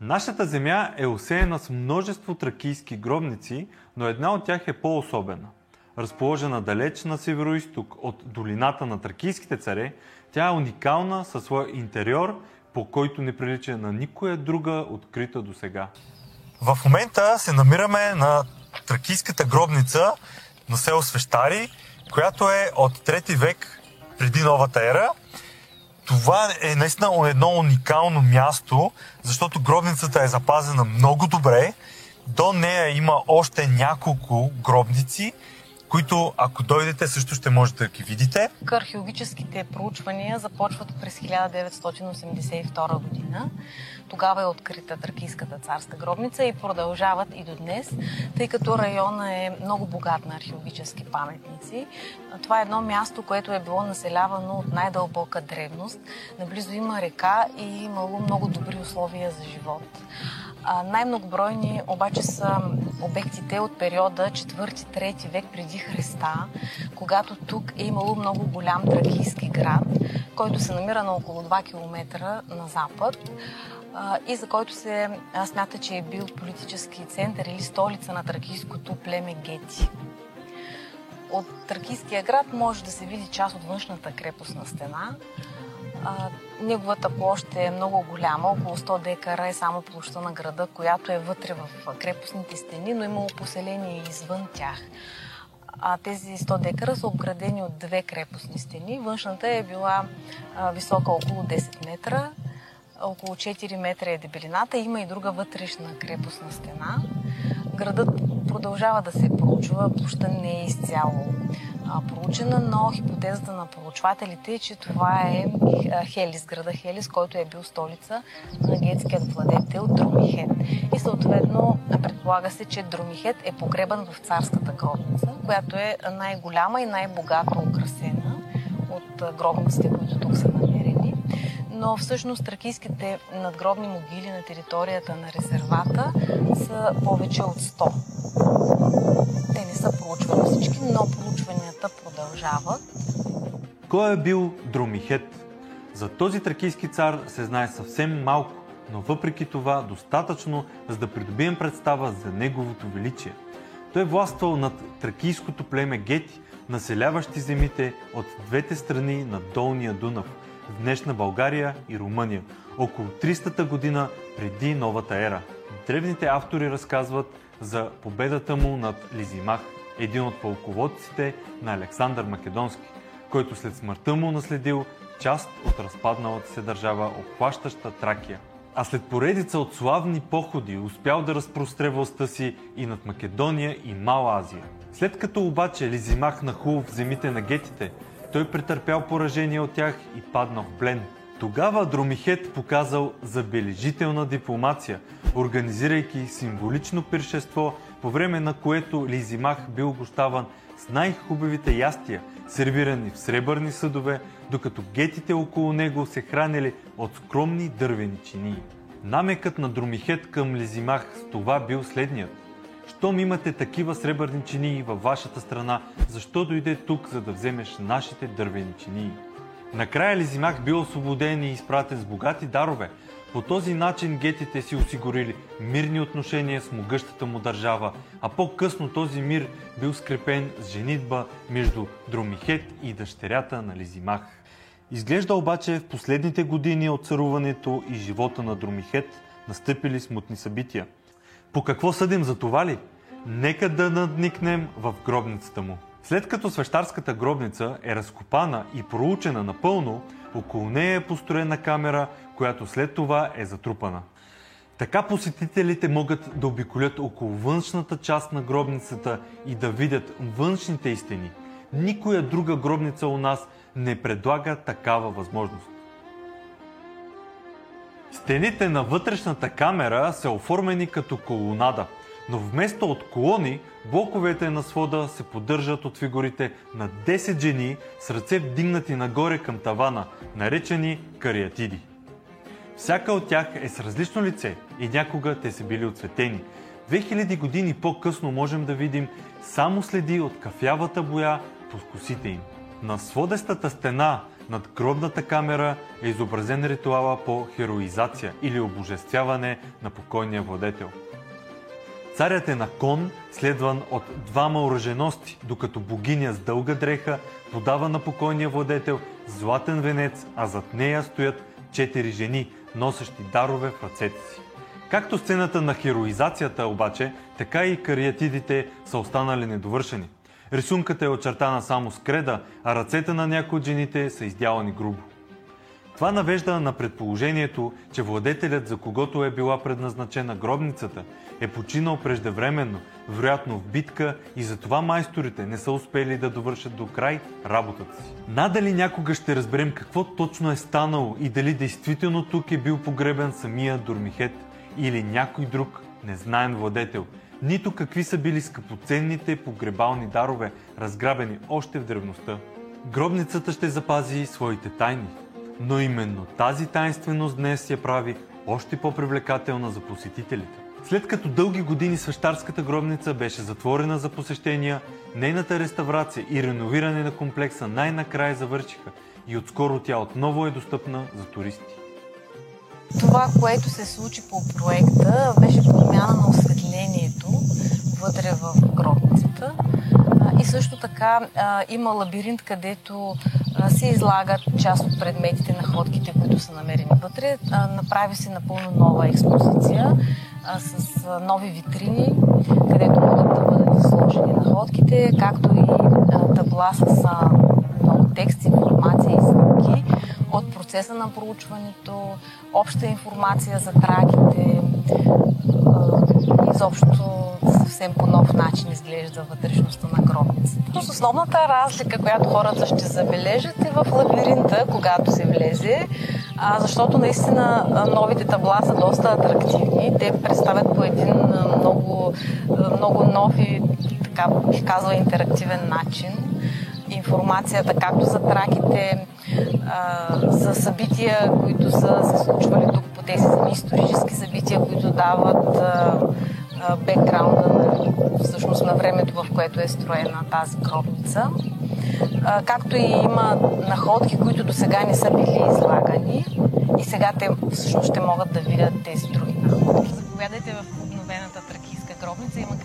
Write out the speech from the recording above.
Нашата земя е осеяна с множество тракийски гробници, но една от тях е по-особена. Разположена далеч на северо-исток от долината на тракийските царе, тя е уникална със своя интериор, по който не прилича на никоя друга открита до сега. В момента се намираме на тракийската гробница на село Свещари, която е от 3 век преди новата ера. Това е наистина едно уникално място, защото гробницата е запазена много добре. До нея има още няколко гробници, които ако дойдете също ще можете да ги видите. Археологическите проучвания започват през 1982 година. Тогава е открита Тракийската царска гробница и продължават и до днес, тъй като района е много богат на археологически паметници. Това е едно място, което е било населявано от най-дълбока древност. Наблизо има река и имало много добри условия за живот. Най-многобройни обаче са обектите от периода 4-3 век преди Христа, когато тук е имало много голям тракийски град, който се намира на около 2 км на запад и за който се смята, че е бил политически център или столица на тракийското племе Гети. От Тракийския град може да се види част от външната крепостна стена. Неговата площ е много голяма, около 100 декара е само площа на града, която е вътре в крепостните стени, но имало поселение извън тях. А тези 100 декара са обградени от две крепостни стени. Външната е била висока около 10 метра, около 4 метра е дебелината. Има и друга вътрешна крепостна стена. Градът продължава да се проучва, площа не е изцяло проучена, но хипотезата на проучвателите е, че това е Хелис, града Хелис, който е бил столица на гетският владетел Друмихет. И съответно предполага се, че Друмихет е погребан в царската гробница, която е най-голяма и най-богато украсена от гробниците, които тук са намерени но всъщност тракийските надгробни могили на територията на резервата са повече от 100. Са проучвани всички, но проучванията продължават. Кой е бил Друмихет? За този тракийски цар се знае съвсем малко, но въпреки това достатъчно, за да придобием представа за неговото величие. Той е властвал над тракийското племе Гети, населяващи земите от двете страни на Долния Дунав – днешна България и Румъния, около 300-та година преди новата ера. Древните автори разказват за победата му над Лизимах, един от полководците на Александър Македонски, който след смъртта му наследил част от разпадналата се държава, обхващаща Тракия. А след поредица от славни походи успял да разпростре властта си и над Македония и Мала Азия. След като обаче Лизимах нахул в земите на гетите, той претърпял поражение от тях и паднал в плен. Тогава Дромихет показал забележителна дипломация, организирайки символично пиршество, по време на което Лизимах бил гощаван с най-хубавите ястия, сервирани в сребърни съдове, докато гетите около него се хранили от скромни дървени чинии. Намекът на Дромихет към Лизимах с това бил следният – щом имате такива сребърни чинии във вашата страна, защо дойде тук, за да вземеш нашите дървени чинии? Накрая Лизимах бил освободен и изпратен с богати дарове. По този начин гетите си осигурили мирни отношения с могъщата му държава, а по-късно този мир бил скрепен с женитба между Дромихет и дъщерята на Лизимах. Изглежда обаче в последните години от царуването и живота на Дромихет настъпили смутни събития – по какво съдим за това ли? Нека да надникнем в гробницата му. След като свещарската гробница е разкопана и проучена напълно, около нея е построена камера, която след това е затрупана. Така посетителите могат да обиколят около външната част на гробницата и да видят външните истини. Никоя друга гробница у нас не предлага такава възможност. Стените на вътрешната камера са оформени като колонада, но вместо от колони, блоковете на свода се поддържат от фигурите на 10 жени с ръце вдигнати нагоре към тавана, наречени кариатиди. Всяка от тях е с различно лице и някога те са били отцветени. 2000 години по-късно можем да видим само следи от кафявата боя по косите им. На сводестата стена Над гробната камера е изобразен ритуала по хероизация или обожествяване на покойния владетел. Царят е на кон, следван от двама оръжености, докато богиня с дълга дреха подава на покойния владетел златен венец, а зад нея стоят четири жени, носещи дарове в ръцете си. Както сцената на хероизацията обаче, така и кариатидите са останали недовършени. Рисунката е очертана само с креда, а ръцете на някои от жените са издялани грубо. Това навежда на предположението, че владетелят, за когото е била предназначена гробницата, е починал преждевременно, вероятно в битка и затова майсторите не са успели да довършат до край работата си. Надали някога ще разберем какво точно е станало и дали действително тук е бил погребен самия Дормихет или някой друг незнаен владетел, нито какви са били скъпоценните погребални дарове, разграбени още в древността. Гробницата ще запази своите тайни, но именно тази тайнственост днес я прави още по-привлекателна за посетителите. След като дълги години свещарската гробница беше затворена за посещения, нейната реставрация и реновиране на комплекса най-накрая завършиха и отскоро тя отново е достъпна за туристи. Това, което се случи по проекта, беше промяна на осветлението вътре в гробницата. И също така има лабиринт, където се излагат част от предметите, находките, които са намерени вътре. Направи се напълно нова експозиция с нови витрини, където могат да бъдат изложени находките, както и табла с много текст, информация и снимки от процеса на проучването, обща информация за траките, изобщо съвсем по нов начин изглежда вътрешността на гробницата. Основната разлика, която хората ще забележат е в лабиринта, когато се влезе, защото наистина новите табла са доста атрактивни. Те представят по един много, много нов и така бих казала интерактивен начин информацията както за траките, за събития, които са се случвали тук по тези исторически събития, които дават бекграунда на, всъщност на времето, в което е строена тази гробница. Както и има находки, които до сега не са били излагани и сега те всъщност ще могат да видят тези други находки. Заповядайте в обновената тракийска гробница. Има